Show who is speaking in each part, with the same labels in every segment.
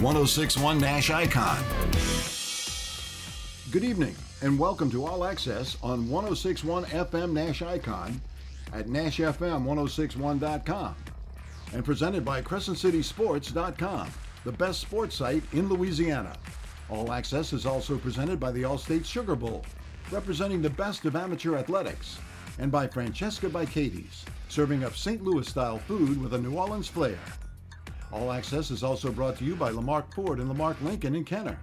Speaker 1: 1061 Nash Icon.
Speaker 2: Good evening, and welcome to All Access on 1061 FM Nash Icon at NashFM1061.com and presented by CrescentCitySports.com, the best sports site in Louisiana. All Access is also presented by the Allstate Sugar Bowl, representing the best of amateur athletics, and by Francesca by Katie's, serving up St. Louis style food with a New Orleans flair. All Access is also brought to you by Lamarque Ford and Lamarque Lincoln in Kenner,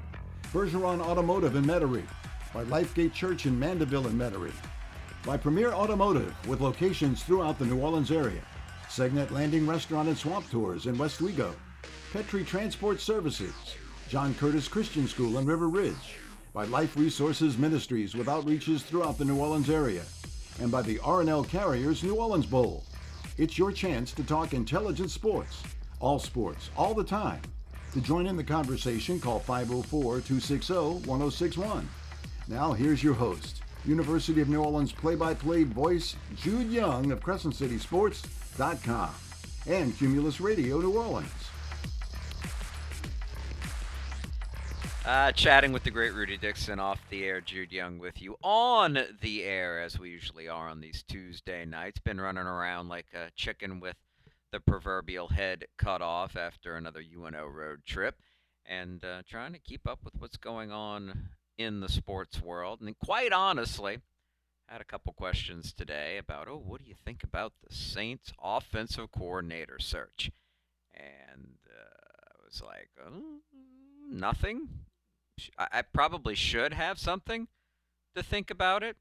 Speaker 2: Bergeron Automotive in Metairie, by Lifegate Church in Mandeville and Metairie, by Premier Automotive with locations throughout the New Orleans area, Segnette Landing Restaurant and Swamp Tours in Westwego, Petrie Transport Services, John Curtis Christian School in River Ridge, by Life Resources Ministries with outreaches throughout the New Orleans area, and by the R&L Carriers New Orleans Bowl. It's your chance to talk intelligent sports, all sports, all the time. To join in the conversation, call 504 260 1061. Now, here's your host, University of New Orleans play by play voice, Jude Young of CrescentCitySports.com and Cumulus Radio New Orleans.
Speaker 3: Uh, chatting with the great Rudy Dixon off the air, Jude Young with you on the air as we usually are on these Tuesday nights. Been running around like a chicken with the proverbial head cut off after another UNO road trip and uh, trying to keep up with what's going on in the sports world. And quite honestly, had a couple questions today about, oh, what do you think about the Saints offensive coordinator search? And uh, I was like, oh, nothing. I, I probably should have something to think about it,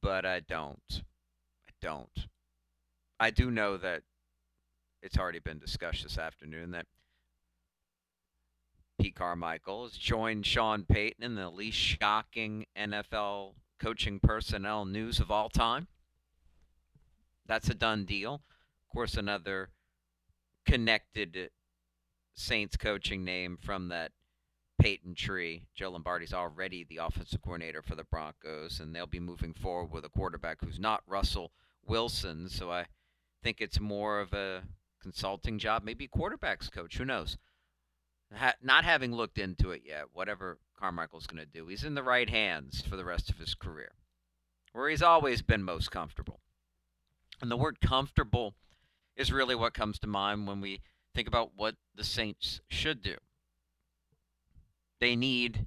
Speaker 3: but I don't. I don't. I do know that it's already been discussed this afternoon that Pete Carmichael has joined Sean Payton in the least shocking NFL coaching personnel news of all time. That's a done deal. Of course, another connected Saints coaching name from that Payton tree. Joe Lombardi's already the offensive coordinator for the Broncos, and they'll be moving forward with a quarterback who's not Russell Wilson. So I think it's more of a consulting job, maybe quarterbacks coach. Who knows? Ha- not having looked into it yet, whatever Carmichael's going to do, he's in the right hands for the rest of his career, where he's always been most comfortable. And the word comfortable is really what comes to mind when we think about what the Saints should do. They need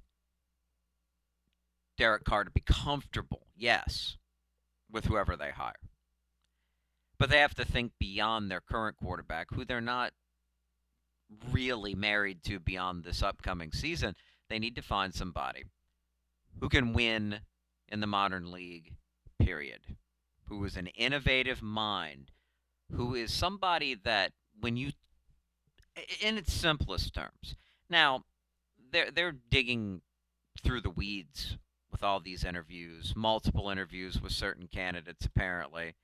Speaker 3: Derek Carr to be comfortable, yes, with whoever they hire. But they have to think beyond their current quarterback, who they're not really married to beyond this upcoming season. They need to find somebody who can win in the modern league, period. Who is an innovative mind, who is somebody that when you in its simplest terms. Now, they're they're digging through the weeds with all these interviews, multiple interviews with certain candidates apparently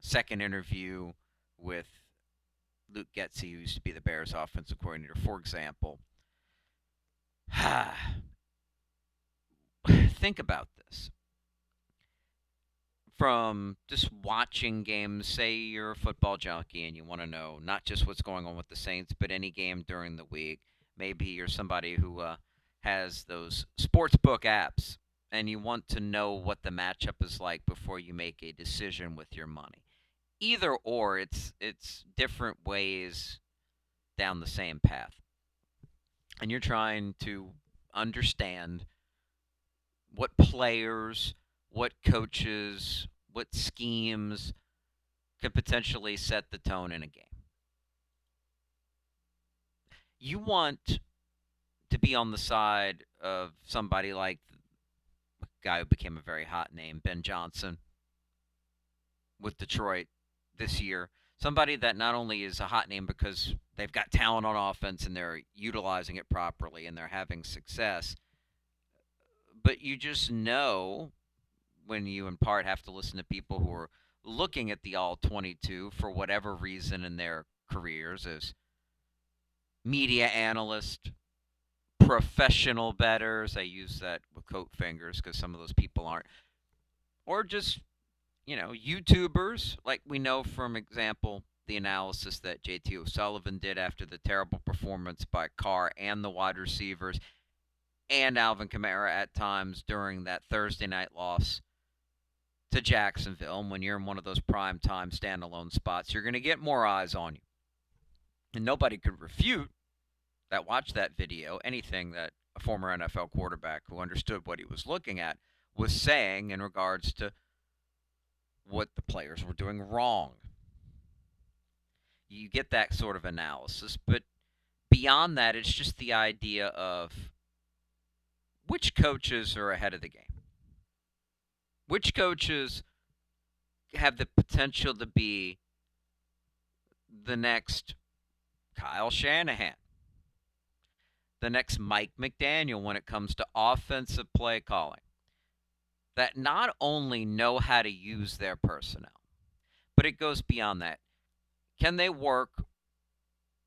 Speaker 3: second interview with Luke Getsy, who used to be the Bears offensive coordinator, for example. Think about this. From just watching games, say you're a football junkie and you want to know not just what's going on with the Saints, but any game during the week. Maybe you're somebody who uh, has those sports book apps and you want to know what the matchup is like before you make a decision with your money either or it's it's different ways down the same path. And you're trying to understand what players what coaches what schemes could potentially set the tone in a game. You want to be on the side of somebody like the guy who became a very hot name ben johnson with detroit this year. Somebody that not only is a hot name because they've got talent on offense and they're utilizing it properly and they're having success, but you just know when you, in part, have to listen to people who are looking at the all 22 for whatever reason in their careers as media analyst, professional betters. I use that with coat fingers because some of those people aren't. Or just you know, YouTubers, like we know from example the analysis that JT O'Sullivan did after the terrible performance by Carr and the wide receivers and Alvin Kamara at times during that Thursday night loss to Jacksonville. And when you're in one of those prime time standalone spots, you're going to get more eyes on you. And nobody could refute that watched that video anything that a former NFL quarterback who understood what he was looking at was saying in regards to what the players were doing wrong. You get that sort of analysis, but beyond that, it's just the idea of which coaches are ahead of the game. Which coaches have the potential to be the next Kyle Shanahan, the next Mike McDaniel when it comes to offensive play calling? That not only know how to use their personnel, but it goes beyond that. Can they work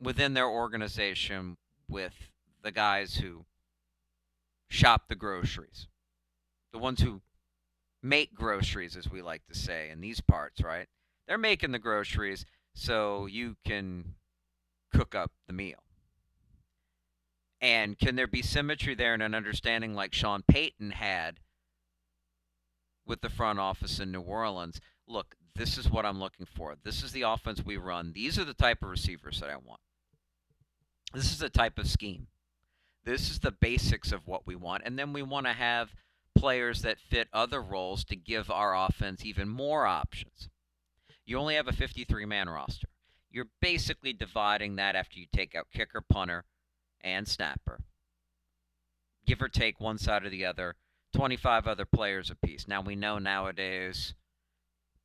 Speaker 3: within their organization with the guys who shop the groceries, the ones who make groceries, as we like to say in these parts, right? They're making the groceries so you can cook up the meal. And can there be symmetry there and an understanding like Sean Payton had with the front office in New Orleans? Look, this is what I'm looking for. This is the offense we run. These are the type of receivers that I want. This is the type of scheme. This is the basics of what we want. And then we want to have players that fit other roles to give our offense even more options. You only have a 53 man roster. You're basically dividing that after you take out kicker, punter, and snapper. Give or take one side or the other, 25 other players apiece. Now we know nowadays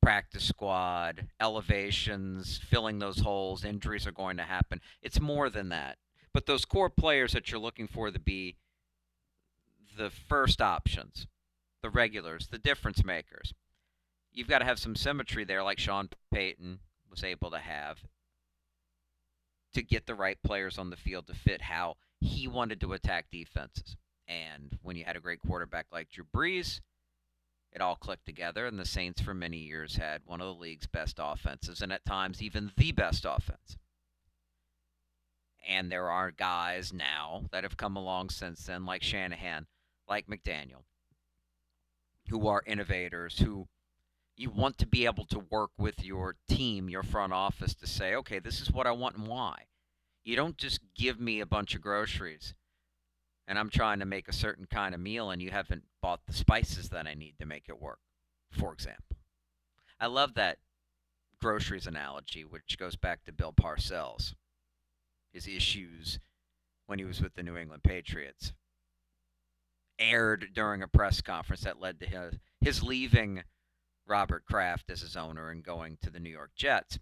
Speaker 3: practice squad, elevations, filling those holes, injuries are going to happen. It's more than that. But those core players that you're looking for to be the first options, the regulars, the difference makers, you've got to have some symmetry there, like Sean Payton was able to have, to get the right players on the field to fit how he wanted to attack defenses. And when you had a great quarterback like Drew Brees, it all clicked together, and the Saints for many years had one of the league's best offenses, and at times even the best offense. And there are guys now that have come along since then, like Shanahan, like McDaniel, who are innovators, who you want to be able to work with your team, your front office, to say, okay, this is what I want and why. You don't just give me a bunch of groceries and I'm trying to make a certain kind of meal and you haven't bought the spices that I need to make it work, for example. I love that groceries analogy, which goes back to Bill Parcells, his issues when he was with the New England Patriots, aired during a press conference that led to his, his leaving Robert Kraft as his owner and going to the New York Jets.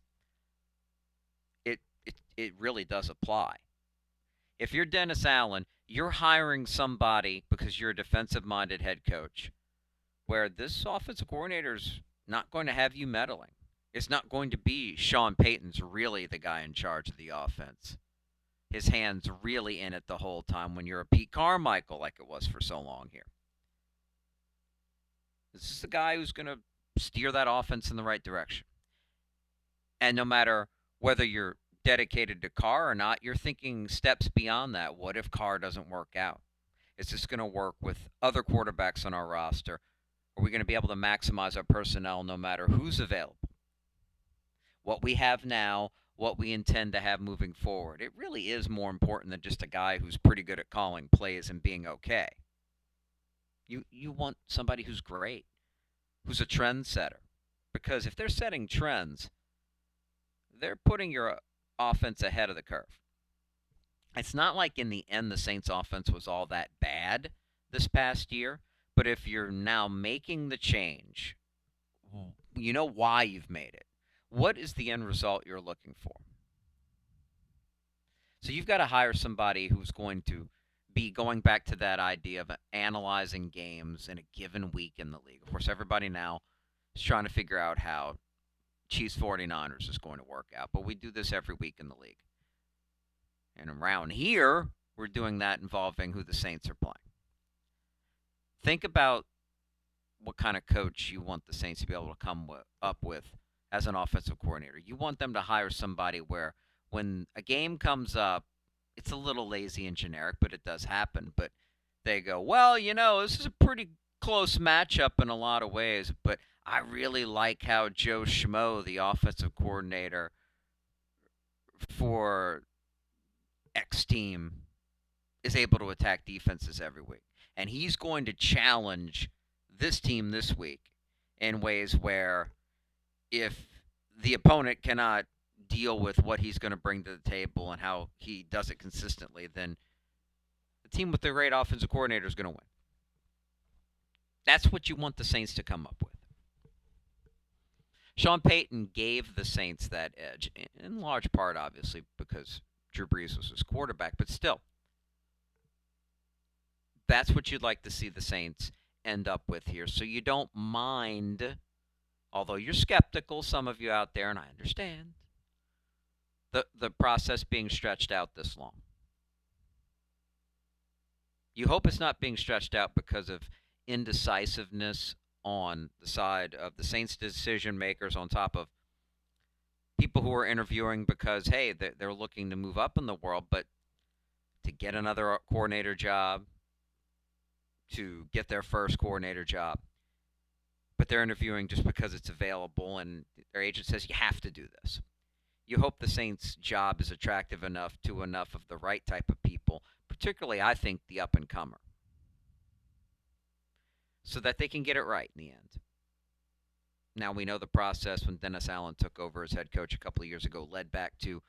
Speaker 3: It, it, it really does apply. If you're Dennis Allen, you're hiring somebody because you're a defensive minded head coach where this offensive coordinator's not going to have you meddling. It's not going to be Sean Payton's really the guy in charge of the offense. His hands really in it the whole time when you're a Pete Carmichael like it was for so long here. This is the guy who's going to steer that offense in the right direction. And no matter whether you're dedicated to Carr or not, you're thinking steps beyond that. What if Carr doesn't work out? Is this going to work with other quarterbacks on our roster? Are we going to be able to maximize our personnel no matter who's available? What we have now, what we intend to have moving forward. It really is more important than just a guy who's pretty good at calling plays and being okay. You you want somebody who's great, who's a trendsetter. Because if they're setting trends, they're putting your offense ahead of the curve. It's not like in the end the Saints offense was all that bad this past year, but if you're now making the change, you know why you've made it. What is the end result you're looking for? So you've got to hire somebody who's going to be going back to that idea of analyzing games in a given week in the league. Of course, everybody now is trying to figure out how Chiefs 49ers is going to work out. But we do this every week in the league. And around here, we're doing that involving who the Saints are playing. Think about what kind of coach you want the Saints to be able to come with, up with as an offensive coordinator. You want them to hire somebody where when a game comes up, it's a little lazy and generic, but it does happen. But they go, well, you know, this is a pretty close matchup in a lot of ways, but I really like how Joe Schmo, the offensive coordinator for X team, is able to attack defenses every week. And he's going to challenge this team this week in ways where if the opponent cannot deal with what he's going to bring to the table and how he does it consistently, then the team with the great offensive coordinator is going to win. That's what you want the Saints to come up with. Sean Payton gave the Saints that edge, in large part, obviously, because Drew Brees was his quarterback, but still, that's what you'd like to see the Saints end up with here. So you don't mind, although you're skeptical, some of you out there, and I understand, the, the process being stretched out this long. You hope it's not being stretched out because of indecisiveness on the side of the Saints decision makers on top of people who are interviewing because hey they're looking to move up in the world but to get another coordinator job to get their first coordinator job but they're interviewing just because it's available and their agent says you have to do this. You hope the saints job is attractive enough to enough of the right type of people particularly i think the up and comer so that they can get it right in the end. Now we know the process when Dennis Allen took over as head coach a couple of years ago led back to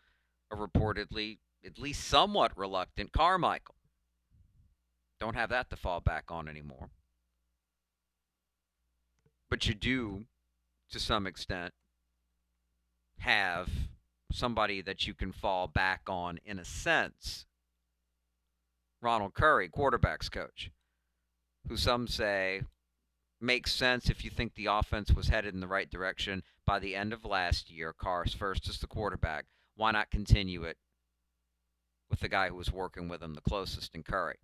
Speaker 3: a reportedly at least somewhat reluctant Carmichael. Don't have that to fall back on anymore. But you do, to some extent, have somebody that you can fall back on in a sense. Ronald Curry, quarterbacks coach who some say makes sense if you think the offense was headed in the right direction by the end of last year. Carr's first as the quarterback. Why not continue it with the guy who was working with him the closest in Curry?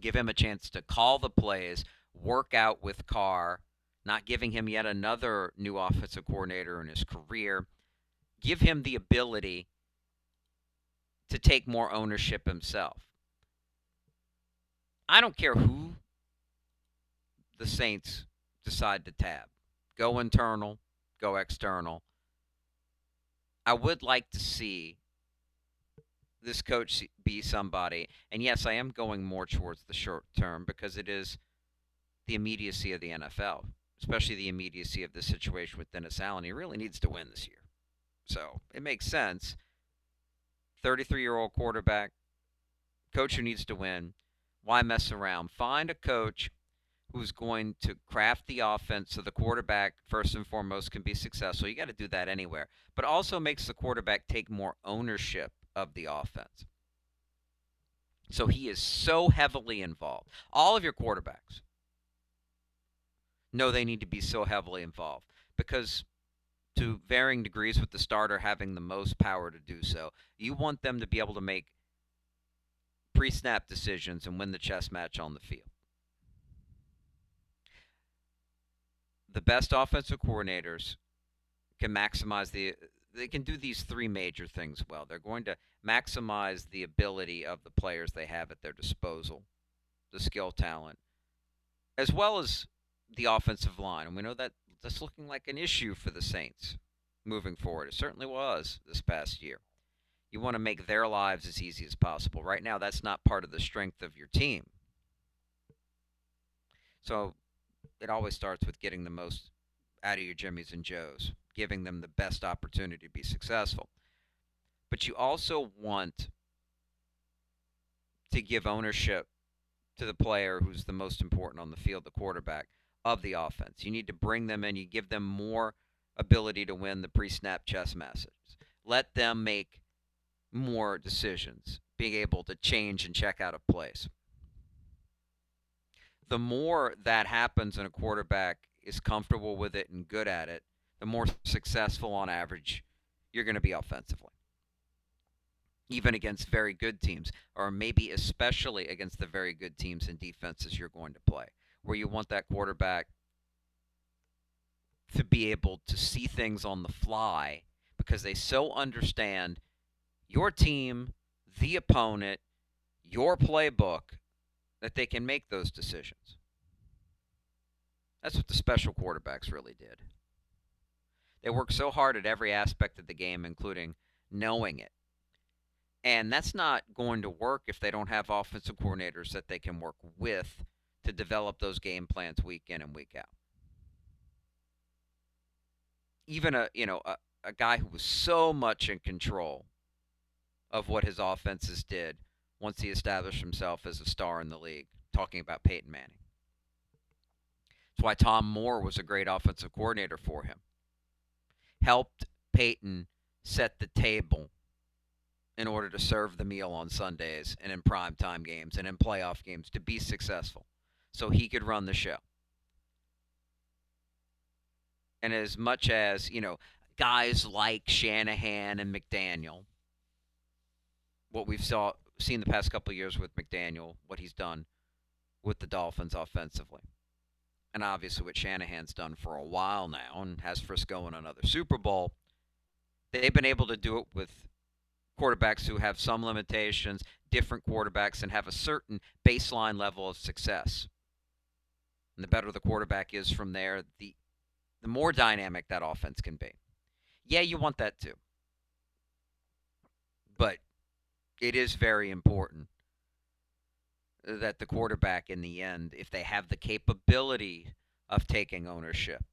Speaker 3: Give him a chance to call the plays, work out with Carr, not giving him yet another new offensive coordinator in his career. Give him the ability to take more ownership himself. I don't care who the Saints decide to tab. Go internal, go external. I would like to see this coach be somebody, and yes, I am going more towards the short term because it is the immediacy of the NFL, especially the immediacy of the situation with Dennis Allen. He really needs to win this year. So it makes sense. 33 year old quarterback, coach who needs to win. Why mess around? Find a coach who's going to craft the offense so the quarterback, first and foremost, can be successful. You got to do that anywhere, but also makes the quarterback take more ownership of the offense. So he is so heavily involved. All of your quarterbacks know they need to be so heavily involved because, to varying degrees, with the starter having the most power to do so, you want them to be able to make pre snap decisions and win the chess match on the field. The best offensive coordinators can maximize the they can do these three major things well. They're going to maximize the ability of the players they have at their disposal, the skill talent, as well as the offensive line. And we know that that's looking like an issue for the Saints moving forward. It certainly was this past year. You want to make their lives as easy as possible. Right now, that's not part of the strength of your team. So it always starts with getting the most out of your Jimmys and Joes, giving them the best opportunity to be successful. But you also want to give ownership to the player who's the most important on the field, the quarterback of the offense. You need to bring them in, you give them more ability to win the pre snap chess messages. Let them make more decisions, being able to change and check out of place. The more that happens and a quarterback is comfortable with it and good at it, the more successful on average you're going to be offensively. Even against very good teams, or maybe especially against the very good teams and defenses you're going to play, where you want that quarterback to be able to see things on the fly because they so understand your team, the opponent, your playbook that they can make those decisions. That's what the special quarterbacks really did. They worked so hard at every aspect of the game, including knowing it. And that's not going to work if they don't have offensive coordinators that they can work with to develop those game plans week in and week out. Even a you know a, a guy who was so much in control of what his offenses did once he established himself as a star in the league, talking about Peyton Manning. That's why Tom Moore was a great offensive coordinator for him. Helped Peyton set the table in order to serve the meal on Sundays and in prime time games and in playoff games to be successful so he could run the show. And as much as, you know, guys like Shanahan and McDaniel, what we've saw seen the past couple years with McDaniel, what he's done with the Dolphins offensively. And obviously what Shanahan's done for a while now and has Frisco in another Super Bowl. They've been able to do it with quarterbacks who have some limitations, different quarterbacks, and have a certain baseline level of success. And the better the quarterback is from there, the the more dynamic that offense can be. Yeah, you want that too. But it is very important that the quarterback in the end, if they have the capability of taking ownership,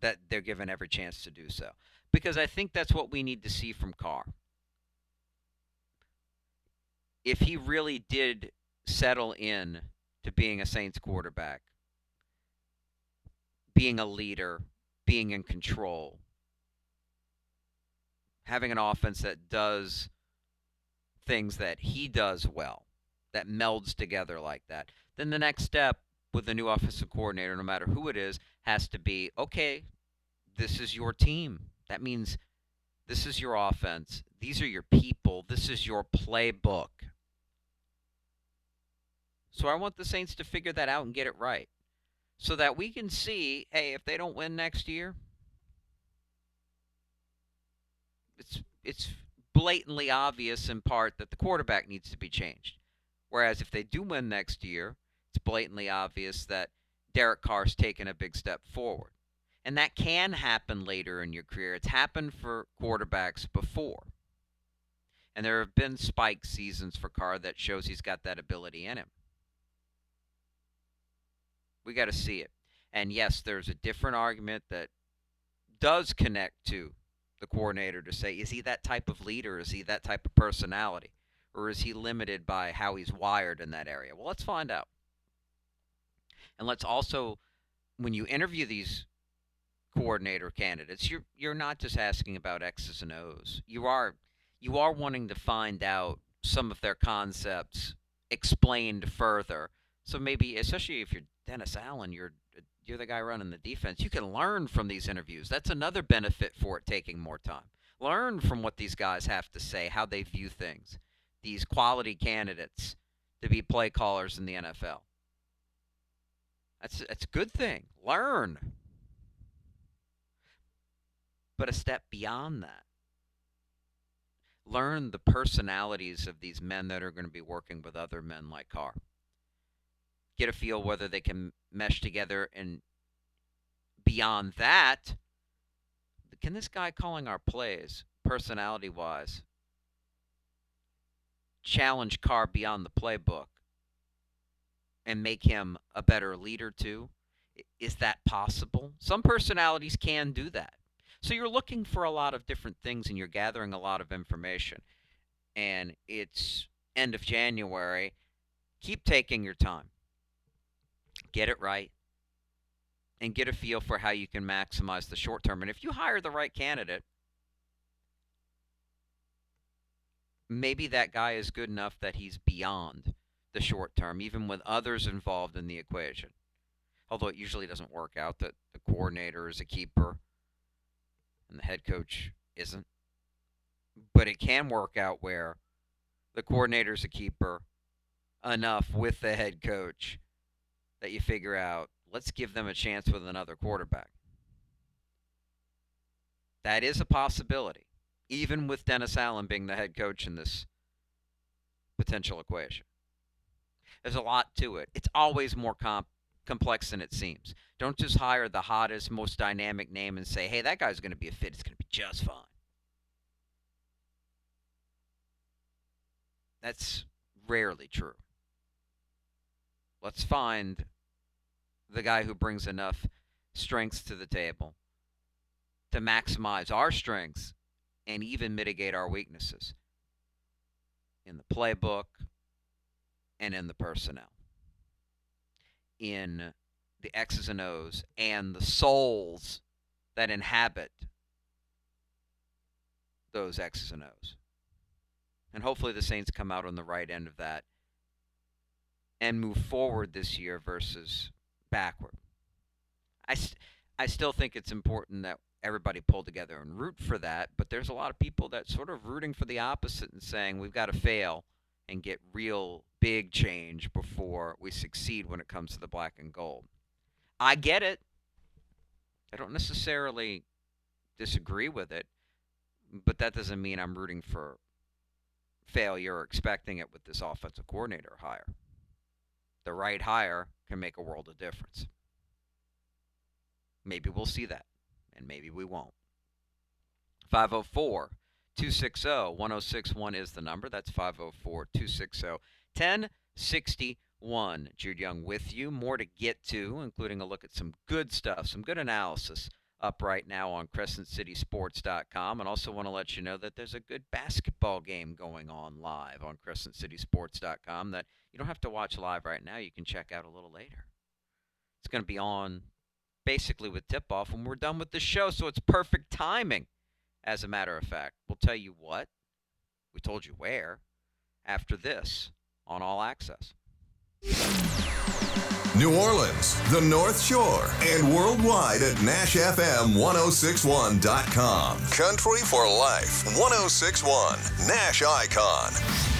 Speaker 3: that they're given every chance to do so. Because I think that's what we need to see from Carr. If he really did settle in to being a Saints quarterback, being a leader, being in control, having an offense that does things that he does well, that melds together like that, then the next step with the new offensive coordinator, no matter who it is, has to be okay, this is your team. That means this is your offense. These are your people. This is your playbook. So I want the Saints to figure that out and get it right so that we can see hey, if they don't win next year, it's it's blatantly obvious in part that the quarterback needs to be changed. Whereas if they do win next year, it's blatantly obvious that Derek Carr's taken a big step forward. And that can happen later in your career. It's happened for quarterbacks before. And there have been spike seasons for Carr that shows he's got that ability in him. We got to see it. And yes, there's a different argument that does connect to the coordinator to say, is he that type of leader? Is he that type of personality? Or is he limited by how he's wired in that area? Well, let's find out. And let's also, when you interview these coordinator candidates, you're you're not just asking about X's and O's. You are you are wanting to find out some of their concepts explained further. So maybe, especially if you're Dennis Allen, you're you're the guy running the defense. You can learn from these interviews. That's another benefit for it taking more time. Learn from what these guys have to say, how they view things. These quality candidates to be play callers in the NFL. That's that's a good thing. Learn. But a step beyond that. Learn the personalities of these men that are going to be working with other men like Carr get a feel whether they can mesh together and beyond that can this guy calling our plays personality wise challenge Carr beyond the playbook and make him a better leader too? Is that possible? Some personalities can do that. So you're looking for a lot of different things and you're gathering a lot of information. And it's end of January. Keep taking your time get it right, and get a feel for how you can maximize the short term. And if you hire the right candidate, maybe that guy is good enough that he's beyond the short term, even with others involved in the equation. Although it usually doesn't work out that the coordinator is a keeper and the head coach isn't. But it can work out where the coordinator is a keeper enough with the head coach that you figure out let's give them a chance with another quarterback. That is a possibility, even with Dennis Allen being the head coach in this potential equation. There's a lot to it. It's always more comp- complex than it seems. Don't just hire the hottest, most dynamic name and say, hey, that guy's going to be a fit. It's going to be just fine. That's rarely true. Let's find the guy who brings enough strengths to the table to maximize our strengths and even mitigate our weaknesses in the playbook and in the personnel, in the X's and O's and the souls that inhabit those X's and O's. And hopefully the Saints come out on the right end of that and move forward this year versus backward. I, st- I still think it's important that everybody pull together and root for that, but there's a lot of people that sort of rooting for the opposite and saying we've got to fail and get real big change before we succeed when it comes to the black and gold. I get it. I don't necessarily disagree with it, but that doesn't mean I'm rooting for failure or expecting it with this offensive coordinator hire. The right hire can make a world of difference. Maybe we'll see that, and maybe we won't. 504 260 1061 is the number. That's 504 260 1061. Jude Young with you. More to get to, including a look at some good stuff, some good analysis up right now on CrescentCitySports.com. And also want to let you know that there's a good basketball game going on live on CrescentCitySports.com that you don't have to watch live right now. You can check out a little later. It's going to be on basically with tip off when we're done with the show, so it's perfect timing. As a matter of fact, we'll tell you what, we told you where, after this on All Access.
Speaker 4: New Orleans, the North Shore, and worldwide at NashFM1061.com. Country for Life 1061, Nash Icon.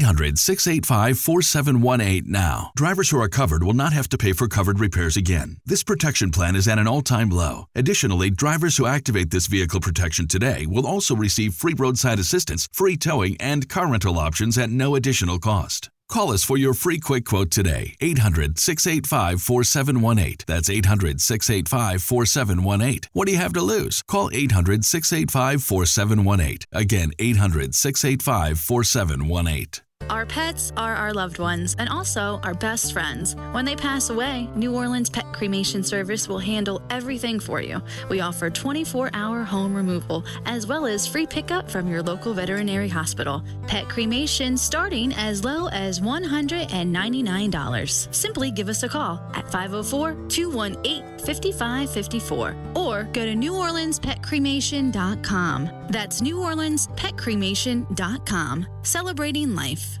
Speaker 5: 800 685 4718 now. Drivers who are covered will not have to pay for covered repairs again. This protection plan is at an all time low. Additionally, drivers who activate this vehicle protection today will also receive free roadside assistance, free towing, and car rental options at no additional cost. Call us for your free quick quote today. 800 685 4718. That's 800 685 4718. What do you have to lose? Call 800 685 4718. Again, 800 685 4718.
Speaker 6: Our pets are our loved ones and also our best friends. When they pass away, New Orleans Pet Cremation Service will handle everything for you. We offer 24 hour home removal as well as free pickup from your local veterinary hospital. Pet cremation starting as low as $199. Simply give us a call at 504 218 5554 or go to NewOrleansPetCremation.com. That's NewOrleansPetCremation.com. Celebrating life.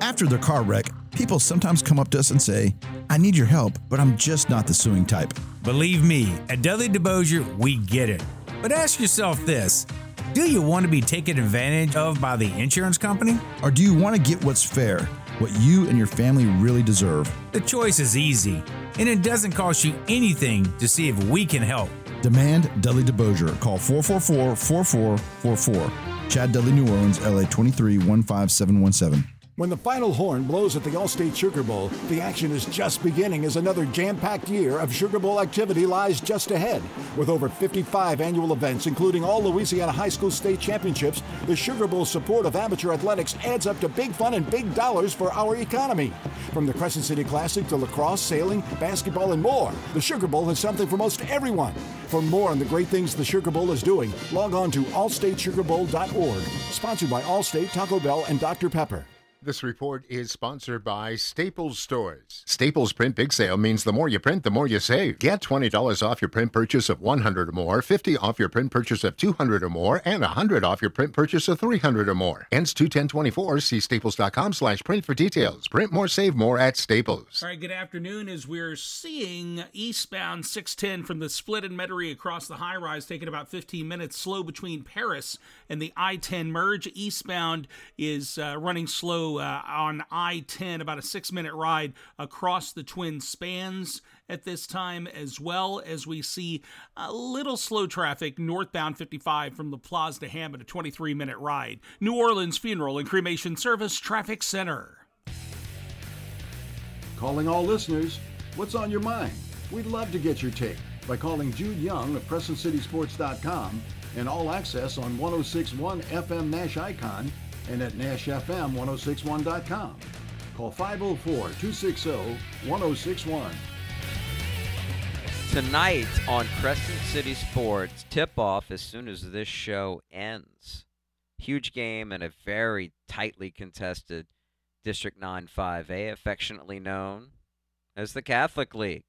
Speaker 7: After their car wreck, people sometimes come up to us and say, I need your help, but I'm just not the suing type.
Speaker 8: Believe me, at Dudley DeBosier, we get it. But ask yourself this do you want to be taken advantage of by the insurance company?
Speaker 7: Or do you want to get what's fair, what you and your family really deserve?
Speaker 8: The choice is easy, and it doesn't cost you anything to see if we can help.
Speaker 7: Demand Dudley DeBosier. Call 444 4444. Chad Dudley, New Orleans, LA 23 15717.
Speaker 2: When the final horn blows at the Allstate Sugar Bowl, the action is just beginning as another jam packed year of Sugar Bowl activity lies just ahead. With over 55 annual events, including all Louisiana High School state championships, the Sugar Bowl support of amateur athletics adds up to big fun and big dollars for our economy. From the Crescent City Classic to lacrosse, sailing, basketball, and more, the Sugar Bowl has something for most everyone. For more on the great things the Sugar Bowl is doing, log on to allstatesugarbowl.org. Sponsored by Allstate, Taco Bell, and Dr. Pepper.
Speaker 9: This report is sponsored by Staples Stores. Staples Print Big Sale means the more you print, the more you save. Get $20 off your print purchase of 100 or more, 50 off your print purchase of 200 or more, and 100 off your print purchase of 300 or more. Ends 21024. See staples.com slash print for details. Print more, save more at Staples.
Speaker 10: All right, good afternoon. As we're seeing eastbound 610 from the split in Metairie across the high rise, taking about 15 minutes, slow between Paris and the I 10 merge. Eastbound is uh, running slow uh, on I 10, about a six minute ride across the twin spans at this time, as well as we see a little slow traffic northbound 55 from LaPlace to Hammond, a 23 minute ride. New Orleans Funeral and Cremation Service Traffic Center.
Speaker 2: Calling all listeners, what's on your mind? We'd love to get your take by calling Jude Young of CrescentCitySports.com and All Access on 1061 FM Nash Icon and at NashFM1061.com. Call 504 260 1061.
Speaker 3: Tonight on Crescent City Sports, tip off as soon as this show ends. Huge game and a very tightly contested District 9 5A, affectionately known as the Catholic League.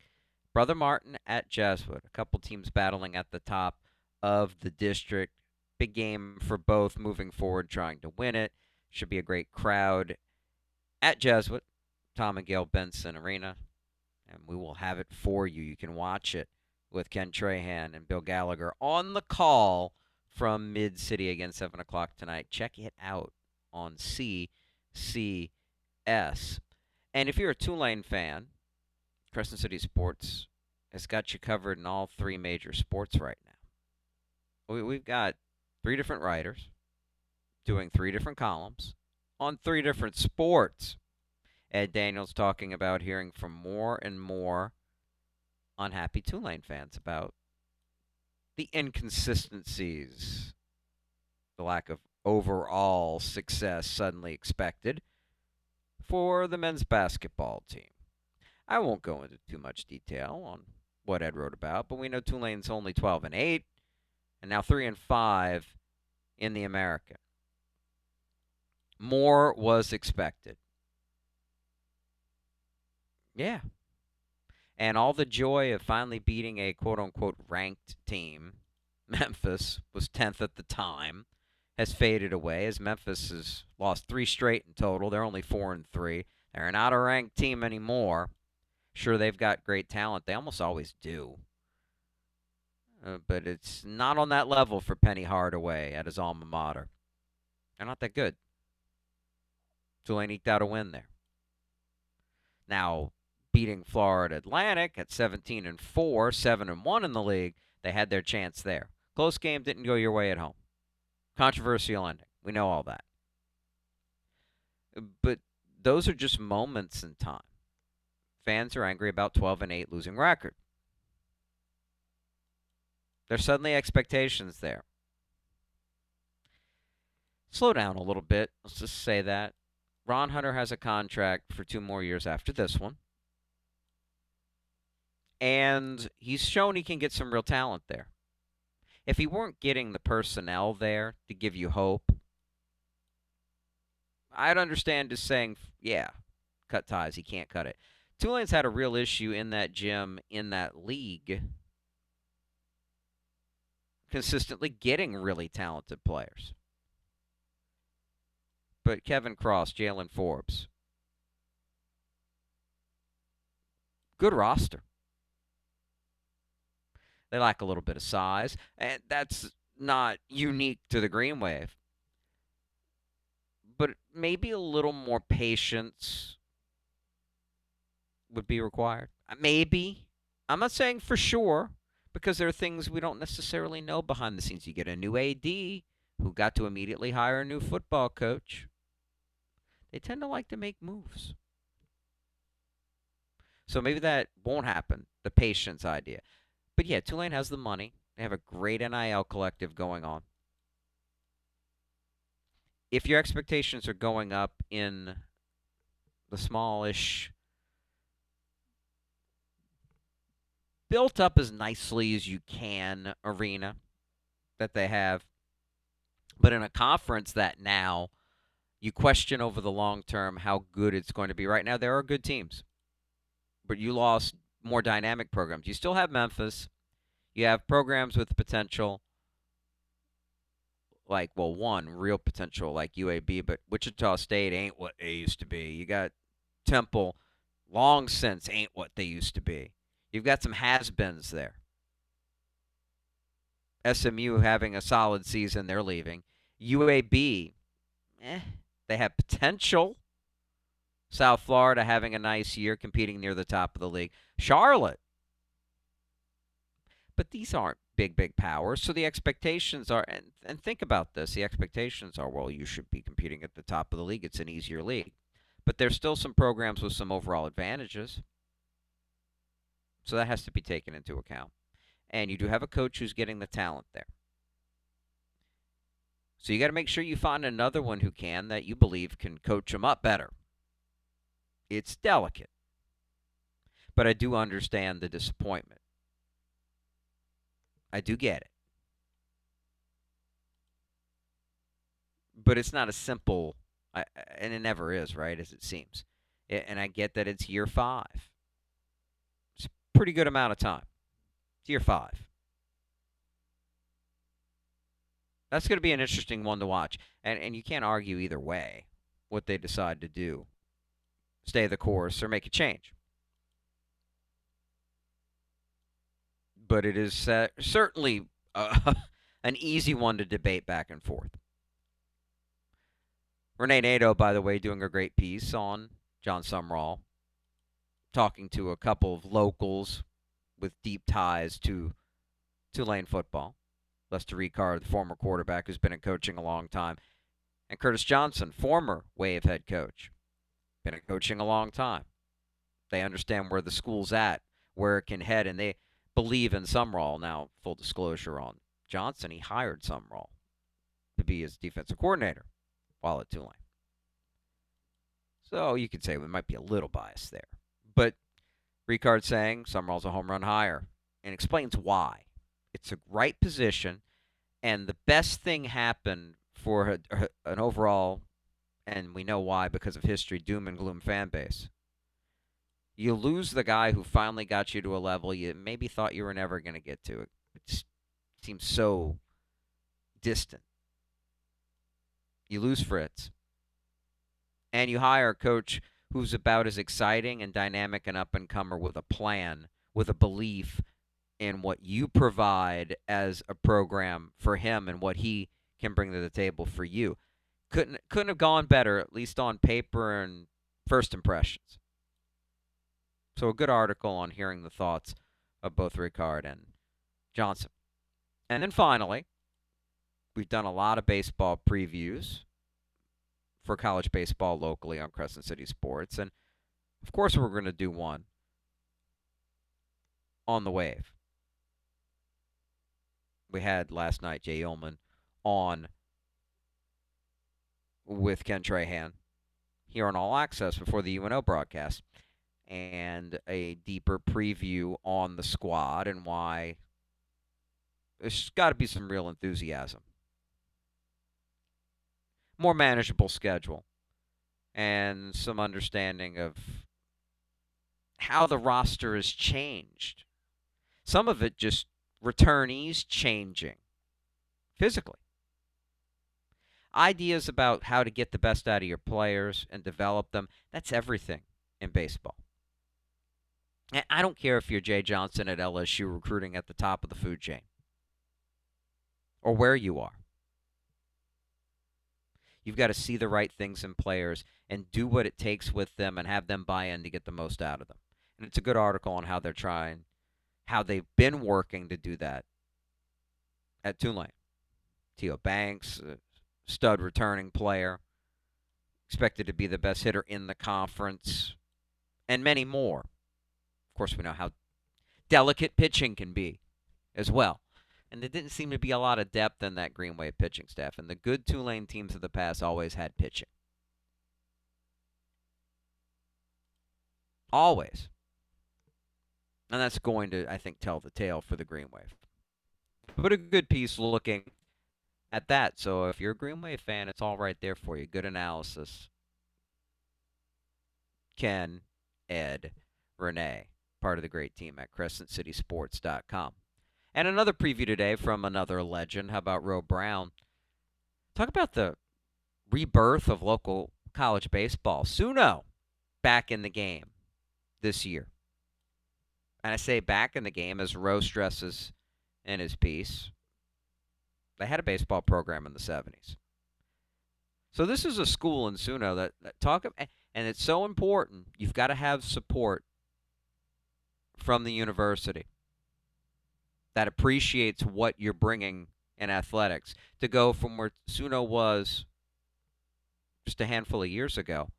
Speaker 3: Brother Martin at Jesuit, a couple teams battling at the top of the district. Big game for both moving forward, trying to win it. Should be a great crowd at Jesuit, Tom and Gail Benson Arena. And we will have it for you. You can watch it with Ken Trahan and Bill Gallagher on the call from Mid City again, 7 o'clock tonight. Check it out on CCS. And if you're a Tulane fan, Crescent City Sports has got you covered in all three major sports right. We, we've got three different writers doing three different columns on three different sports. Ed Daniels talking about hearing from more and more unhappy Tulane fans about the inconsistencies, the lack of overall success suddenly expected for the men's basketball team. I won't go into too much detail on what Ed wrote about, but we know Tulane's only 12 and 8 and now 3 and 5 in the American. More was expected. Yeah. And all the joy of finally beating a quote unquote ranked team, Memphis was 10th at the time, has faded away as Memphis has lost three straight in total. They're only 4 and 3. They're not a ranked team anymore. Sure, they've got great talent. They almost always do. Uh, but it's not on that level for Penny Hardaway at his alma mater. They're not that good. Tulane eked out a win there. Now, beating Florida Atlantic at 17 and 4, 7 and 1 in the league, they had their chance there. Close game didn't go your way at home. Controversial ending. We know all that. But those are just moments in time. Fans are angry about 12 and 8 losing record. There's suddenly expectations there. Slow down a little bit. Let's just say that. Ron Hunter has a contract for two more years after this one. And he's shown he can get some real talent there. If he weren't getting the personnel there to give you hope, I'd understand just saying, yeah, cut ties. He can't cut it. Tulane's had a real issue in that gym, in that league, consistently getting really talented players. But Kevin Cross, Jaylen Forbes, good roster. They lack a little bit of size, and that's not unique to the Green Wave. But maybe a little more patience would be required. Maybe. I'm not saying for sure because there are things we don't necessarily know behind the scenes. You get a new AD who got to immediately hire a new football coach. They tend to like to make moves. So maybe that won't happen, the patience idea. But yeah, Tulane has the money. They have a great NIL collective going on. If your expectations are going up in the smallish, built up as nicely as you can arena that they have, but in a conference that now you question over the long term how good it's going to be. Right now, there are good teams, but you lost more dynamic programs. You still have Memphis. You have programs with potential, like, well, one real potential like UAB, but Wichita State ain't what they used to be. You got Temple, long since ain't what they used to be. You've got some has beens there. SMU having a solid season, they're leaving. UAB, eh, they have potential. South Florida having a nice year, competing near the top of the league. Charlotte. But these aren't big, big powers. So the expectations are, and, and think about this the expectations are, well, you should be competing at the top of the league. It's an easier league. But there's still some programs with some overall advantages. So that has to be taken into account. And you do have a coach who's getting the talent there. So you got to make sure you find another one who can that you believe can coach them up better. It's delicate. But I do understand the disappointment. I do get it. But it's not a simple, and it never is, right, as it seems. And I get that it's year five. Pretty good amount of time. Year five. That's going to be an interesting one to watch. And, and you can't argue either way what they decide to do stay the course or make a change. But it is uh, certainly uh, an easy one to debate back and forth. Renee Nato, by the way, doing a great piece on Jon Sumrall, talking to a couple of locals with deep ties to Tulane football. Lester Ricard, the former quarterback who's been in coaching a long time, and Curtis Johnson, former Wave head coach, been in coaching a long time. They understand where the school's at, where it can head, and they believe in Sumrall. Now, full disclosure on Johnson, he hired Sumrall to be his defensive coordinator while at Tulane. So you could say we might be a little biased there. But Ricard saying Sumrall's a home run higher and explains why. It's a right position, and the best thing happened for a, a, an overall, and we know why because of history, doom and gloom fan base. You lose the guy who finally got you to a level you maybe thought you were never going to get to. It, it seems so distant. You lose Fritz, and you hire a coach who's about as exciting and dynamic and up and comer with a plan, with a belief in what you provide as a program for him and what he can bring to the table for you. Couldn't couldn't have gone better, at least on paper and first impressions. So a good article on hearing the thoughts of both Ricard and Johnson. And then finally, we've done a lot of baseball previews for college baseball locally on Crescent City Sports. And of course, we're going to do one on the wave. We had last night Jay Uhlman on with Ken Trahan here on All Access before the UNO broadcast and a deeper preview on the squad and why there's got to be some real enthusiasm. More manageable schedule and some understanding of how the roster has changed. Some of it just returnees changing physically. Ideas about how to get the best out of your players and develop them, that's everything in baseball. I don't care if you're Jay Johnson at LSU recruiting at the top of the food chain or where you are. You've got to see the right things in players and do what it takes with them and have them buy in to get the most out of them. And it's a good article on how they're trying, how they've been working to do that at Tulane. Teo Banks, stud returning player, expected to be the best hitter in the conference, and many more. Of course, we know how delicate pitching can be as well. And there didn't seem to be a lot of depth in that Green Wave pitching staff. And the good Tulane teams of the past always had pitching. Always. And that's going to, I think, tell the tale for the Green Wave. But a good piece looking at that. So if you're a Green Wave fan, it's all right there for you. Good analysis. Ken, Ed, Renee, part of the great team at CrescentCitySports.com. And another preview today from another legend. How about Ro Brown? Talk about the rebirth of local college baseball. SUNO back in the game this year. And I say back in the game as Roe stresses in his piece. They had a baseball program in the 70s. So this is a school in SUNO that, that talk and it's so important. You've got to have support from the university that appreciates what you're bringing in athletics to go from where SUNO was just a handful of years ago.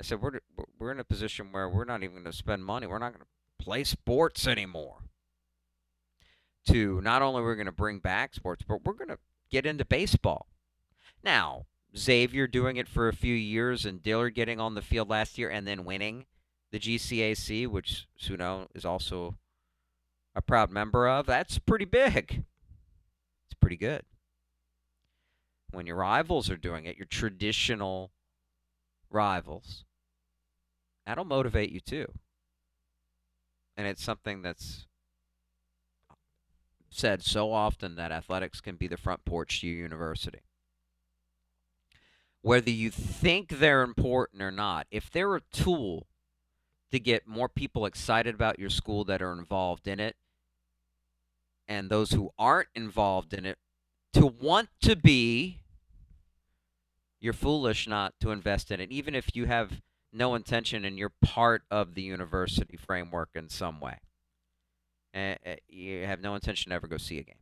Speaker 3: I said we're we're in a position where we're not even going to spend money. We're not going to play sports anymore. To not only we're going to bring back sports, but we're going to get into baseball. Now, Xavier doing it for a few years and Dillard getting on the field last year and then winning the GCAC, which SUNO is also a proud member of, that's pretty big. It's pretty good. When your rivals are doing it, your traditional rivals, that'll motivate you too. And it's something that's said so often that athletics can be the front porch to your university. Whether you think they're important or not, if they're a tool to get more people excited about your school that are involved in it and those who aren't involved in it to want to be you're foolish not to invest in it even if you have no intention and you're part of the university framework in some way and you have no intention to ever go see a game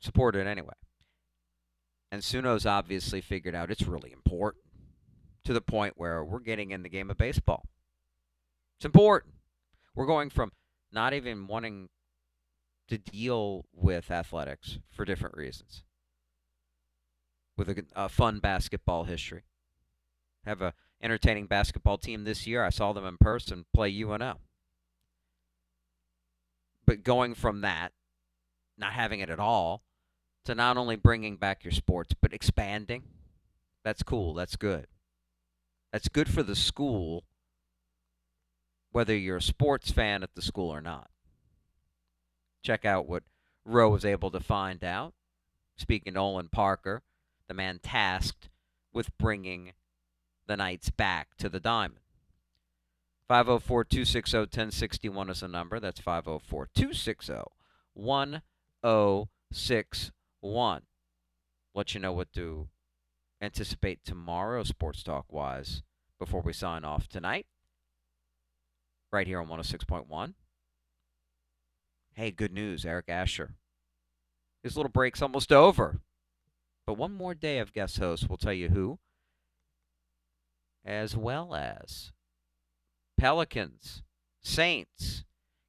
Speaker 3: support it anyway and SUNO's obviously figured out it's really important to the point where we're getting in the game of baseball. It's important. We're going from not even wanting to deal with athletics for different reasons. With a, a fun basketball history. Have a entertaining basketball team this year. I saw them in person play UNO. But going from that, not having it at all, to not only bringing back your sports, but expanding, that's cool. That's good. That's good for the school, whether you're a sports fan at the school or not. Check out what Ro was able to find out. Speaking to Olin Parker, the man tasked with bringing the Knights back to the Diamond. 504 260 1061 is the number. That's 504 260 1061. Let you know what to anticipate tomorrow, sports talk wise, before we sign off tonight. Right here on 106.1. Hey, good news, Eric Asher. His little break's almost over. But one more day of guest hosts, we'll tell you who, as well as Pelicans, Saints,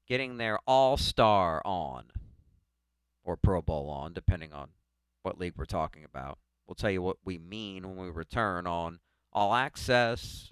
Speaker 3: getting their all star on, or Pro Bowl on, depending on what league we're talking about. We'll tell you what we mean when we return on All Access.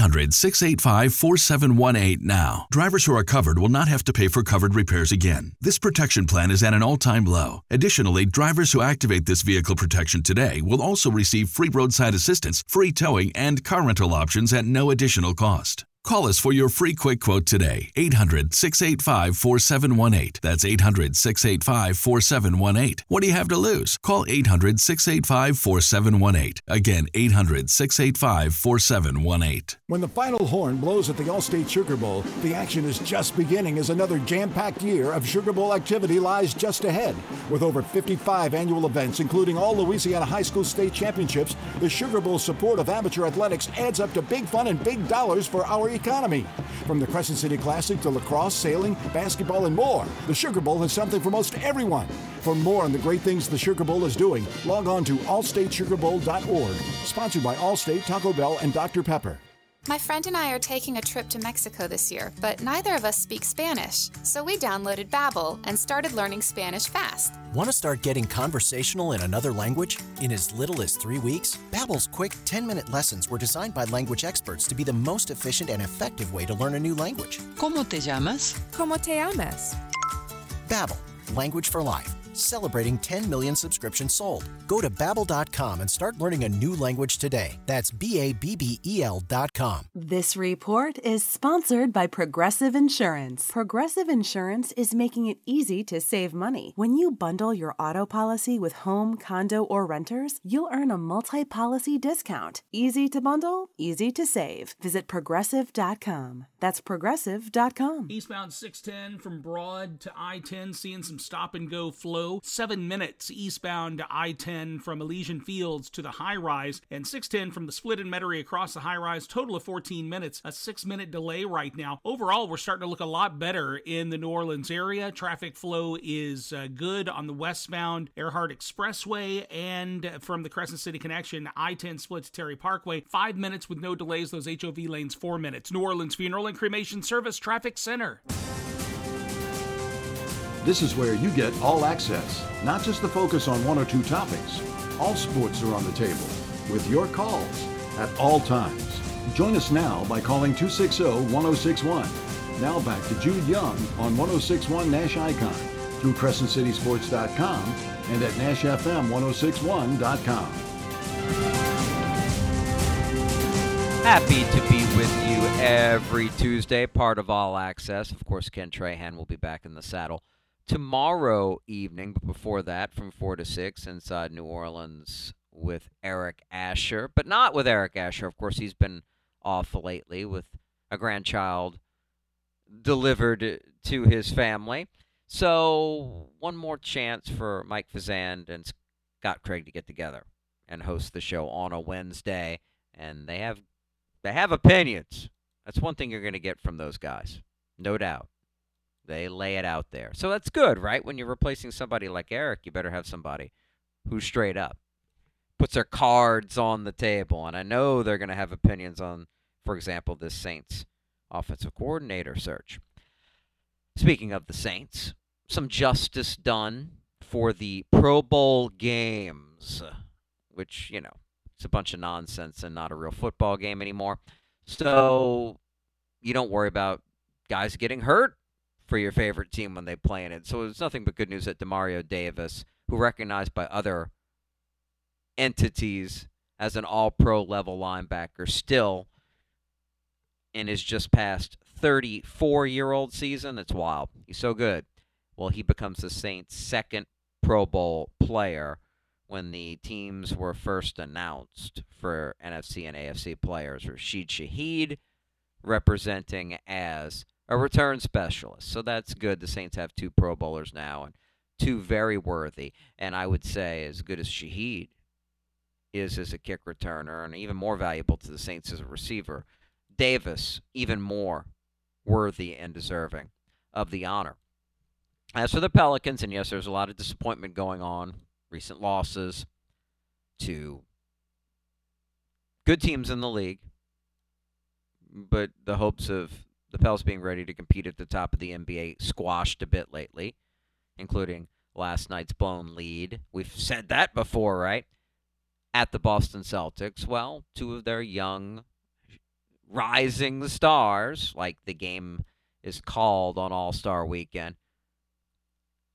Speaker 5: 800 685 4718 now. Drivers who are covered will not have to pay for covered repairs again. This protection plan is at an all time low. Additionally, drivers who activate this vehicle protection today will also receive free roadside assistance, free towing, and car rental options at no additional cost. Call us for your free quick quote today. 800 685 4718. That's 800 685 4718. What do you have to lose? Call 800 685 4718. Again, 800 685 4718.
Speaker 2: When the final horn blows at the Allstate Sugar Bowl, the action is just beginning as another jam packed year of Sugar Bowl activity lies just ahead. With over 55 annual events, including all Louisiana High School State Championships, the Sugar Bowl support of amateur athletics adds up to big fun and big dollars for our economy. From the Crescent City Classic to lacrosse, sailing, basketball, and more, the Sugar Bowl has something for most everyone. For more on the great things the Sugar Bowl is doing, log on to allstatesugarbowl.org. Sponsored by Allstate, Taco Bell, and Dr. Pepper.
Speaker 11: My friend and I are taking a trip to Mexico this year, but neither of us speak Spanish. So we downloaded Babbel and started learning Spanish fast.
Speaker 12: Want to start getting conversational in another language in as little as 3 weeks? Babbel's quick 10-minute lessons were designed by language experts to be the most efficient and effective way to learn a new language.
Speaker 13: ¿Cómo te llamas?
Speaker 14: ¿Cómo te llamas?
Speaker 12: Babbel, language for life. Celebrating 10 million subscriptions sold. Go to babbel.com and start learning a new language today. That's B A B B E L.com.
Speaker 15: This report is sponsored by Progressive Insurance. Progressive Insurance is making it easy to save money. When you bundle your auto policy with home, condo, or renters, you'll earn a multi policy discount. Easy to bundle, easy to save. Visit progressive.com. That's progressive.com.
Speaker 10: Eastbound 610 from Broad to I 10, seeing some stop and go flow. Seven minutes eastbound to I 10 from Elysian Fields to the high rise, and 610 from the split in Metairie across the high rise. Total of 14 minutes, a six minute delay right now. Overall, we're starting to look a lot better in the New Orleans area. Traffic flow is uh, good on the westbound Earhart Expressway and from the Crescent City connection, I 10 split to Terry Parkway. Five minutes with no delays. Those HOV lanes, four minutes. New Orleans Funeral and Cremation Service Traffic Center.
Speaker 2: This is where you get all access, not just the focus on one or two topics. All sports are on the table with your calls at all times. Join us now by calling 260 1061. Now back to Jude Young on 1061 Nash Icon through CrescentCitySports.com and at NashFM1061.com.
Speaker 3: Happy to be with you every Tuesday, part of All Access. Of course, Ken Trahan will be back in the saddle tomorrow evening, but before that, from 4 to 6 inside New Orleans with Eric Asher, but not with Eric Asher. Of course, he's been off lately with a grandchild delivered to his family. So, one more chance for Mike Fazand and Scott Craig to get together and host the show on a Wednesday. And they have they have opinions. That's one thing you're going to get from those guys, no doubt. They lay it out there. So that's good, right? When you're replacing somebody like Eric, you better have somebody who's straight up, puts their cards on the table. And I know they're going to have opinions on, for example, this Saints offensive coordinator search. Speaking of the Saints, some justice done for the Pro Bowl games, which, you know, it's a bunch of nonsense and not a real football game anymore. So you don't worry about guys getting hurt for your favorite team when they play in it. So it's nothing but good news that Demario Davis, who recognized by other entities as an all pro level linebacker, still in his just past 34 year old season. That's wild. He's so good. Well, he becomes the Saints' second Pro Bowl player when the teams were first announced for NFC and AFC players. Rashid Shaheed representing as a return specialist. So that's good. The Saints have two Pro Bowlers now and two very worthy. And I would say as good as Shaheed is as a kick returner and even more valuable to the Saints as a receiver, Davis even more worthy and deserving of the honor. As for the Pelicans, and yes, there's a lot of disappointment going on, recent losses to good teams in the league, but the hopes of the Pels being ready to compete at the top of the NBA squashed a bit lately, including last night's blown lead. We've said that before, right? At the Boston Celtics. Well, two of their young, rising stars, like the game is called on All Star weekend,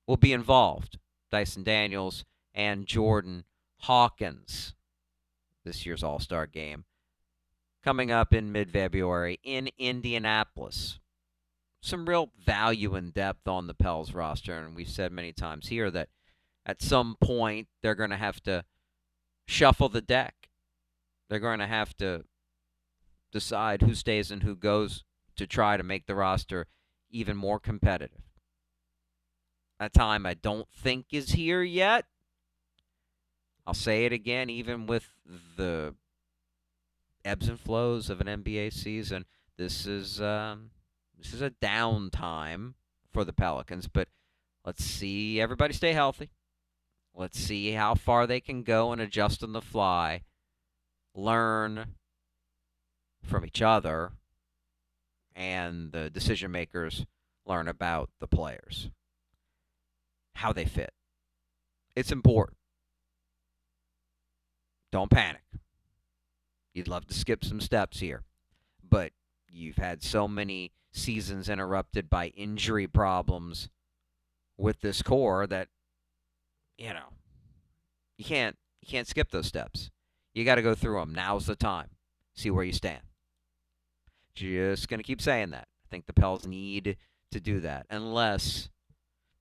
Speaker 3: will be involved. Dyson Daniels and Jordan Hawkins, this year's All Star game, coming up in mid February in Indianapolis. Some real value and depth on the Pels roster, and we've said many times here that at some point they're going to have to shuffle the deck. They're going to have to decide who stays and who goes to try to make the roster even more competitive. That time I don't think is here yet. I'll say it again, even with the ebbs and flows of an NBA season, this is um, this is a downtime for the Pelicans. But let's see everybody stay healthy. Let's see how far they can go and adjust on the fly. Learn from each other, and the decision makers learn about the players, how they fit. It's important. Don't panic. You'd love to skip some steps here, but you've had so many seasons interrupted by injury problems with this core that you know you can't you can't skip those steps. You got to go through them. Now's the time. See where you stand. Just going to keep saying that. I think the Pels need to do that unless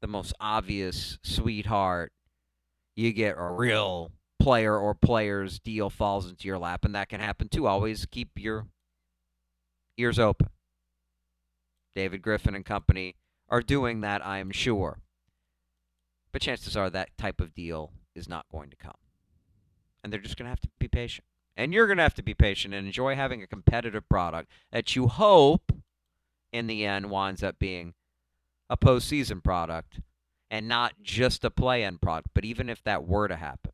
Speaker 3: the most obvious sweetheart you get a real player or players deal falls into your lap and that can happen too. Always keep your ears open. David Griffin and company are doing that, I am sure. But chances are that type of deal is not going to come. And they're just going to have to be patient. And you're going to have to be patient and enjoy having a competitive product that you hope in the end winds up being a postseason product and not just a play in product. But even if that were to happen,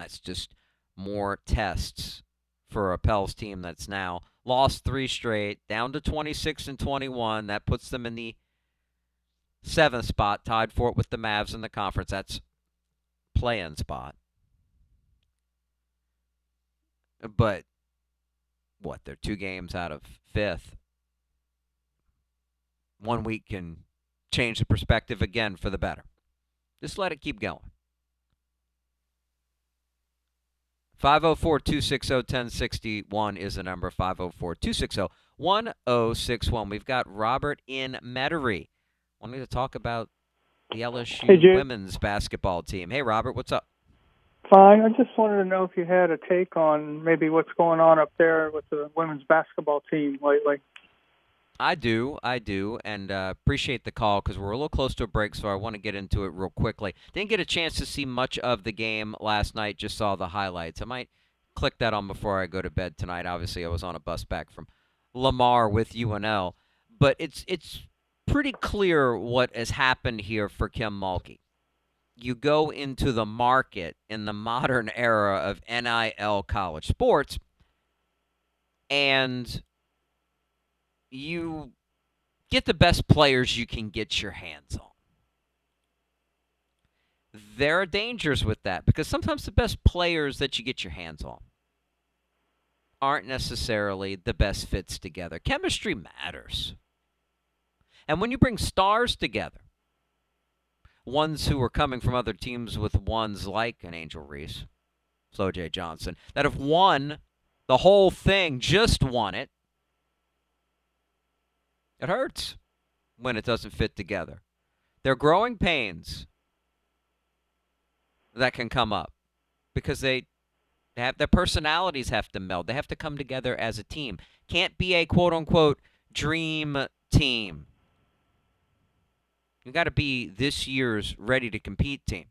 Speaker 3: that's just more tests for a Pels team that's now lost three straight, down to 26 and 21. That puts them in the seventh spot, tied for it with the Mavs in the conference. That's play in spot. But what? They're two games out of fifth. One week can change the perspective again for the better. Just let it keep going. 504 260 1061 is the number 504 260 1061. We've got Robert in Metairie wanting to talk about the LSU
Speaker 13: hey,
Speaker 3: women's basketball team. Hey, Robert, what's up?
Speaker 13: Fine. I just wanted to know if you had a take on maybe what's going on up there with the women's basketball team lately.
Speaker 3: I do, I do, and uh, appreciate the call because we're a little close to a break, so I want to get into it real quickly. Didn't get a chance to see much of the game last night, just saw the highlights. I might click that on before I go to bed tonight. Obviously, I was on a bus back from Lamar with UNL, but it's it's pretty clear what has happened here for Kim Mulkey. You go into the market in the modern era of NIL college sports, and you get the best players you can get your hands on. There are dangers with that because sometimes the best players that you get your hands on aren't necessarily the best fits together. Chemistry matters. And when you bring stars together, ones who are coming from other teams with ones like an Angel Reese, Flau'jae Johnson, that have won the whole thing, just won it, it hurts when it doesn't fit together. There are growing pains that can come up because they have their personalities have to meld. They have to come together as a team. Can't be a quote unquote dream team. You got to be this year's ready to compete team.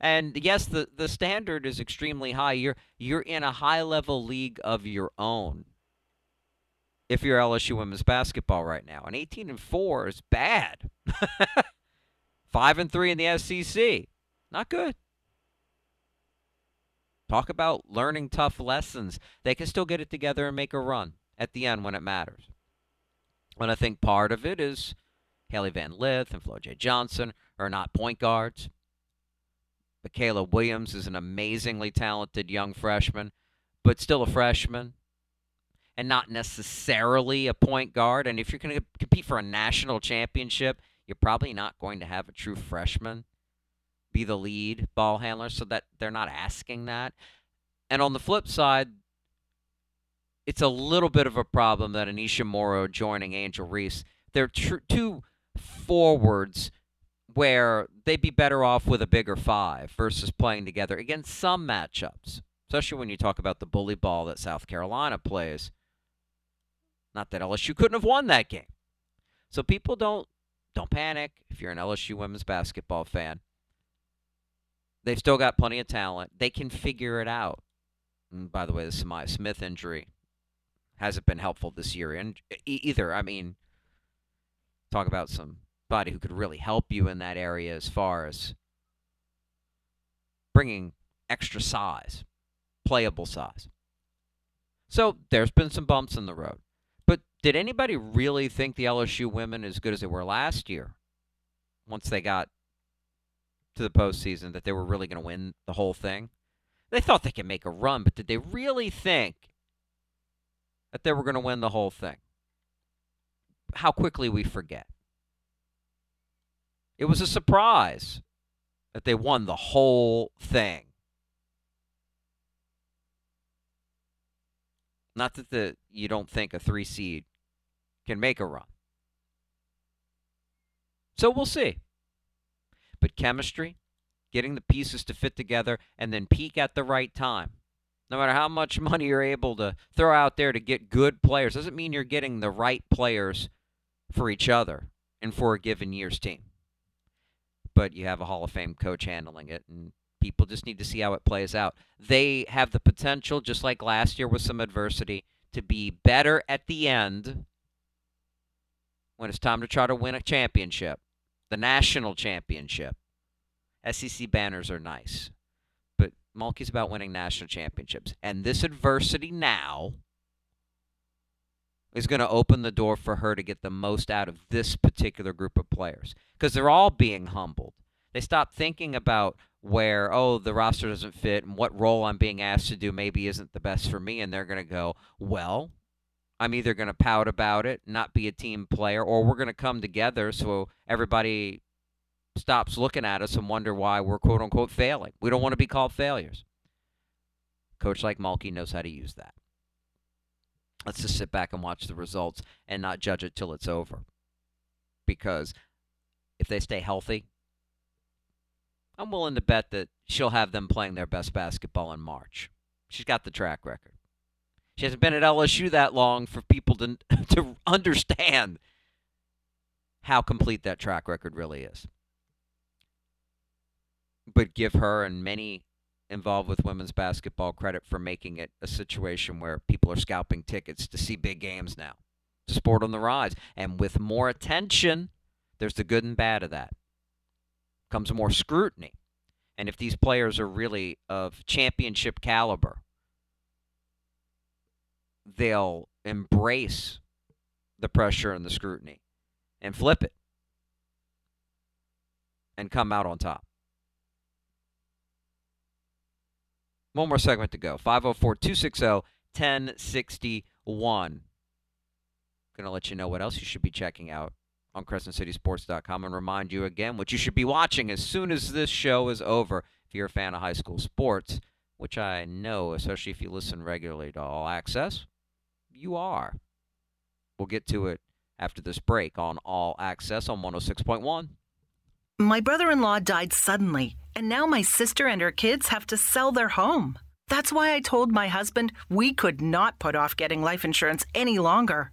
Speaker 3: And yes, the, the standard is extremely high. You're you're in a high level league of your own if you're LSU women's basketball right now. And 18 and 4 is bad. 5 and 3 in the SEC. Not good. Talk about learning tough lessons. They can still get it together and make a run at the end when it matters. And I think part of it is Hailey Van Lith and Flau'jae Johnson are not point guards. Mikaylah Williams is an amazingly talented young freshman, but still a freshman. And not necessarily a point guard. And if you're going to compete for a national championship, you're probably not going to have a true freshman be the lead ball handler so that they're not asking that. And on the flip side, it's a little bit of a problem that Aneesah Morrow joining Angel Reese. They're tr- two forwards where they'd be better off with a bigger five versus playing together against some matchups, especially when you talk about the bully ball that South Carolina plays. Not that LSU couldn't have won that game. So people don't don't panic if you're an LSU women's basketball fan. They've still got plenty of talent. They can figure it out. And by the way, the Sa'Myah Smith injury hasn't been helpful this year and either. I mean, talk about somebody who could really help you in that area as far as bringing extra size, playable size. So there's been some bumps in the road. But did anybody really think the LSU women as good as they were last year once they got to the postseason that they were really going to win the whole thing? They thought they could make a run, but did they really think that they were going to win the whole thing? How quickly we forget. It was a surprise that they won the whole thing. Not that the you don't think a 3 seed can make a run. So we'll see. But chemistry, getting the pieces to fit together, and then peak at the right time. No matter how much money you're able to throw out there to get good players, doesn't mean you're getting the right players for each other and for a given year's team. But you have a Hall of Fame coach handling it, and people just need to see how it plays out. They have the potential, just like last year with some adversity, to be better at the end when it's time to try to win a championship the national championship. SEC banners are nice, but Mulkey's about winning national championships. And this adversity now is going to open the door for her to get the most out of this particular group of players because they're all being humbled. They stop thinking about where, oh, the roster doesn't fit and what role I'm being asked to do maybe isn't the best for me. And they're going to go, well, I'm either going to pout about it, not be a team player, or we're going to come together so everybody stops looking at us and wonder why we're quote unquote failing. We don't want to be called failures. Coach like Mulkey knows how to use that. Let's just sit back and watch the results and not judge it till it's over. Because if they stay healthy, I'm willing to bet that she'll have them playing their best basketball in March. She's got the track record. She hasn't been at LSU that long for people to to understand how complete that track record really is. But give her and many involved with women's basketball credit for making it a situation where people are scalping tickets to see big games now. Sport on the rise. And with more attention, there's the good and bad of that. Comes more scrutiny. And if these players are really of championship caliber, they'll embrace the pressure and the scrutiny and flip it and come out on top. One more segment to go. 504 260 1061. Going to let you know what else you should be checking out on CrescentCitySports.com and remind you again what you should be watching as soon as this show is over if you're a fan of high school sports, which I know, especially if you listen regularly to All Access you are. We'll get to it after this break on All Access on 106.1.
Speaker 14: My brother in law died suddenly, and now my sister and her kids have to sell their home. That's why I told my husband we could not put off getting life insurance any longer.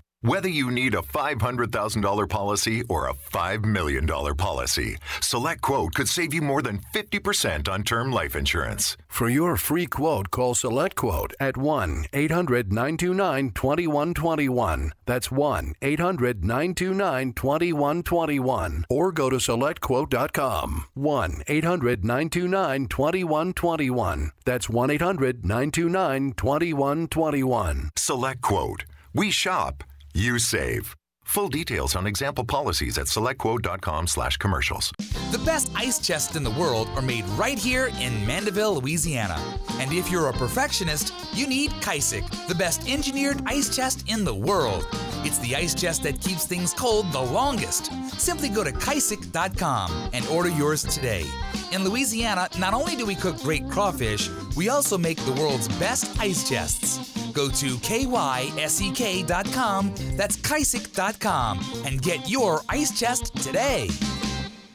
Speaker 4: Whether you need a $500,000 policy or a $5 million policy, Select Quote could save you more than 50% on term life insurance.
Speaker 16: For your free quote, call Select Quote at 1 800 929 2121. That's 1 800 929 2121. Or go to selectquote.com. 1 800 929 2121. That's 1 800 929 2121.
Speaker 4: Select Quote. We shop, you save. Full details on example policies at selectquote.com slash commercials.
Speaker 17: The best ice chests in the world are made right here in Mandeville, Louisiana. And if you're a perfectionist, you need Kysek, the best engineered ice chest in the world. It's the ice chest that keeps things cold the longest. Simply go to kysek.com and order yours today. In Louisiana, not only do we cook great crawfish, we also make the world's best ice chests. Go to kysek.com, that's kysek.com, and get your ice chest today.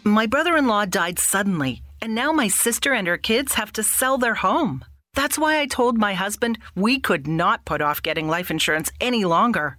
Speaker 14: My brother in law died suddenly, and now my sister and her kids have to sell their home. That's why I told my husband we could not put off getting life insurance any longer.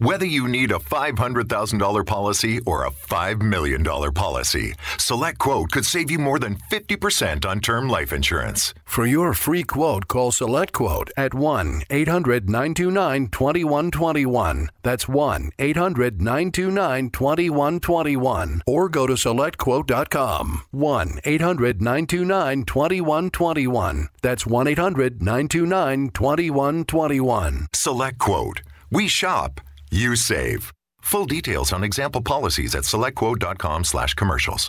Speaker 4: Whether you need a $500,000 policy or a $5 million policy, Select Quote could save you more than 50% on term life insurance.
Speaker 16: For your free quote, call Select Quote at 1 800 929 2121. That's 1 800 929 2121. Or go to selectquote.com. 1 800 929 2121. That's 1 800 929 2121.
Speaker 4: Select Quote. We shop, you save. Full details on example policies at selectquote.com slash commercials.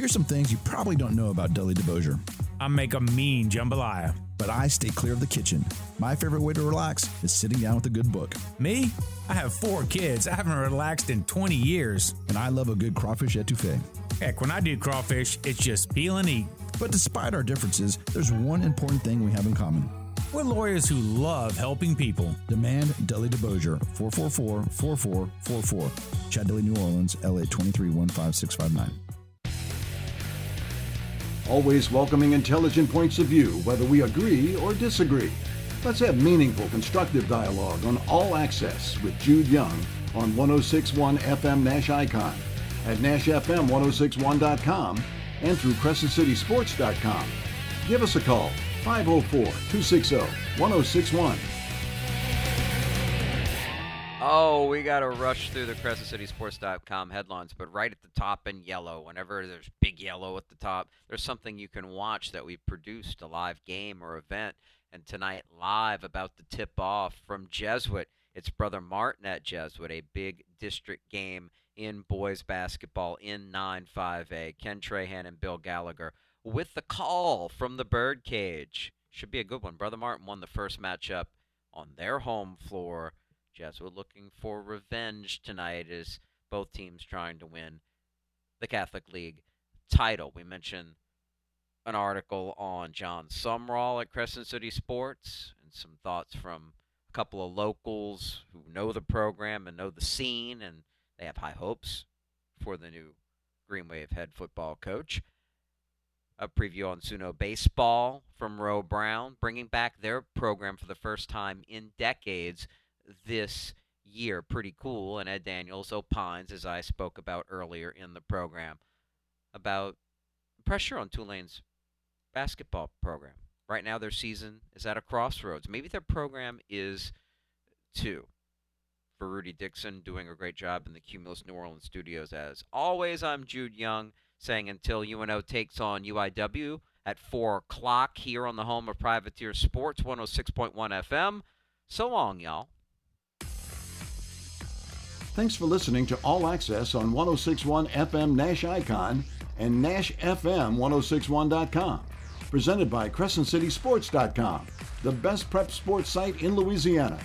Speaker 7: Here's some things you probably don't know about Dudley DeBosier.
Speaker 8: I make a mean jambalaya.
Speaker 7: But I stay clear of the kitchen. My favorite way to relax is sitting down with a good book.
Speaker 8: Me? I have four kids. I haven't relaxed in 20 years.
Speaker 7: And I love a good crawfish etouffee.
Speaker 8: Heck, when I do crawfish, it's just peel and eat.
Speaker 7: But despite our differences, there's one important thing we have in common.
Speaker 8: We're lawyers who love helping people.
Speaker 7: Demand Dudley DeBosier, 444 4444. Chad Dudley, New Orleans, LA 2315659.
Speaker 2: Always welcoming intelligent points of view, whether we agree or disagree. Let's have meaningful, constructive dialogue on All Access with Jude Young on 1061 FM Nash Icon, at NashFM1061.com, and through CrescentCitySports.com. Give us a call, 504 260 1061.
Speaker 3: Oh, we got to rush through the CrescentCitySports.com headlines, but right at the top in yellow, whenever there's big yellow at the top, there's something you can watch that we've produced, a live game or event. And tonight, live about the tip off from Jesuit. It's Brother Martin at Jesuit, a big district game in boys basketball in 9 5A. Ken Trahan and Bill Gallagher with the call from the birdcage. Should be a good one. Brother Martin won the first matchup on their home floor. Jesuit looking for revenge tonight as both teams trying to win the Catholic League title. We mentioned an article on Jon Sumrall at Crescent City Sports and some thoughts from a couple of locals who know the program and know the scene, and they have high hopes for the new Green Wave head football coach. A preview on SUNO Baseball from Ro Brown, bringing back their program for the first time in decades this year pretty cool. And Ed Daniels opines, as I spoke about earlier in the program, about pressure on Tulane's basketball program. Right now, their season is at a crossroads. Maybe their program is too. For Rudy Dixon, doing a great job in the Cumulus New Orleans studios. As always, I'm Jude Young, saying until UNO takes on UIW at 4 o'clock here on the home of Privateer Sports, 106.1 FM. So long, y'all.
Speaker 2: Thanks for listening to All Access on 1061 FM Nash Icon and NashFM1061.com. Presented by CrescentCitySports.com, the best prep sports site in Louisiana.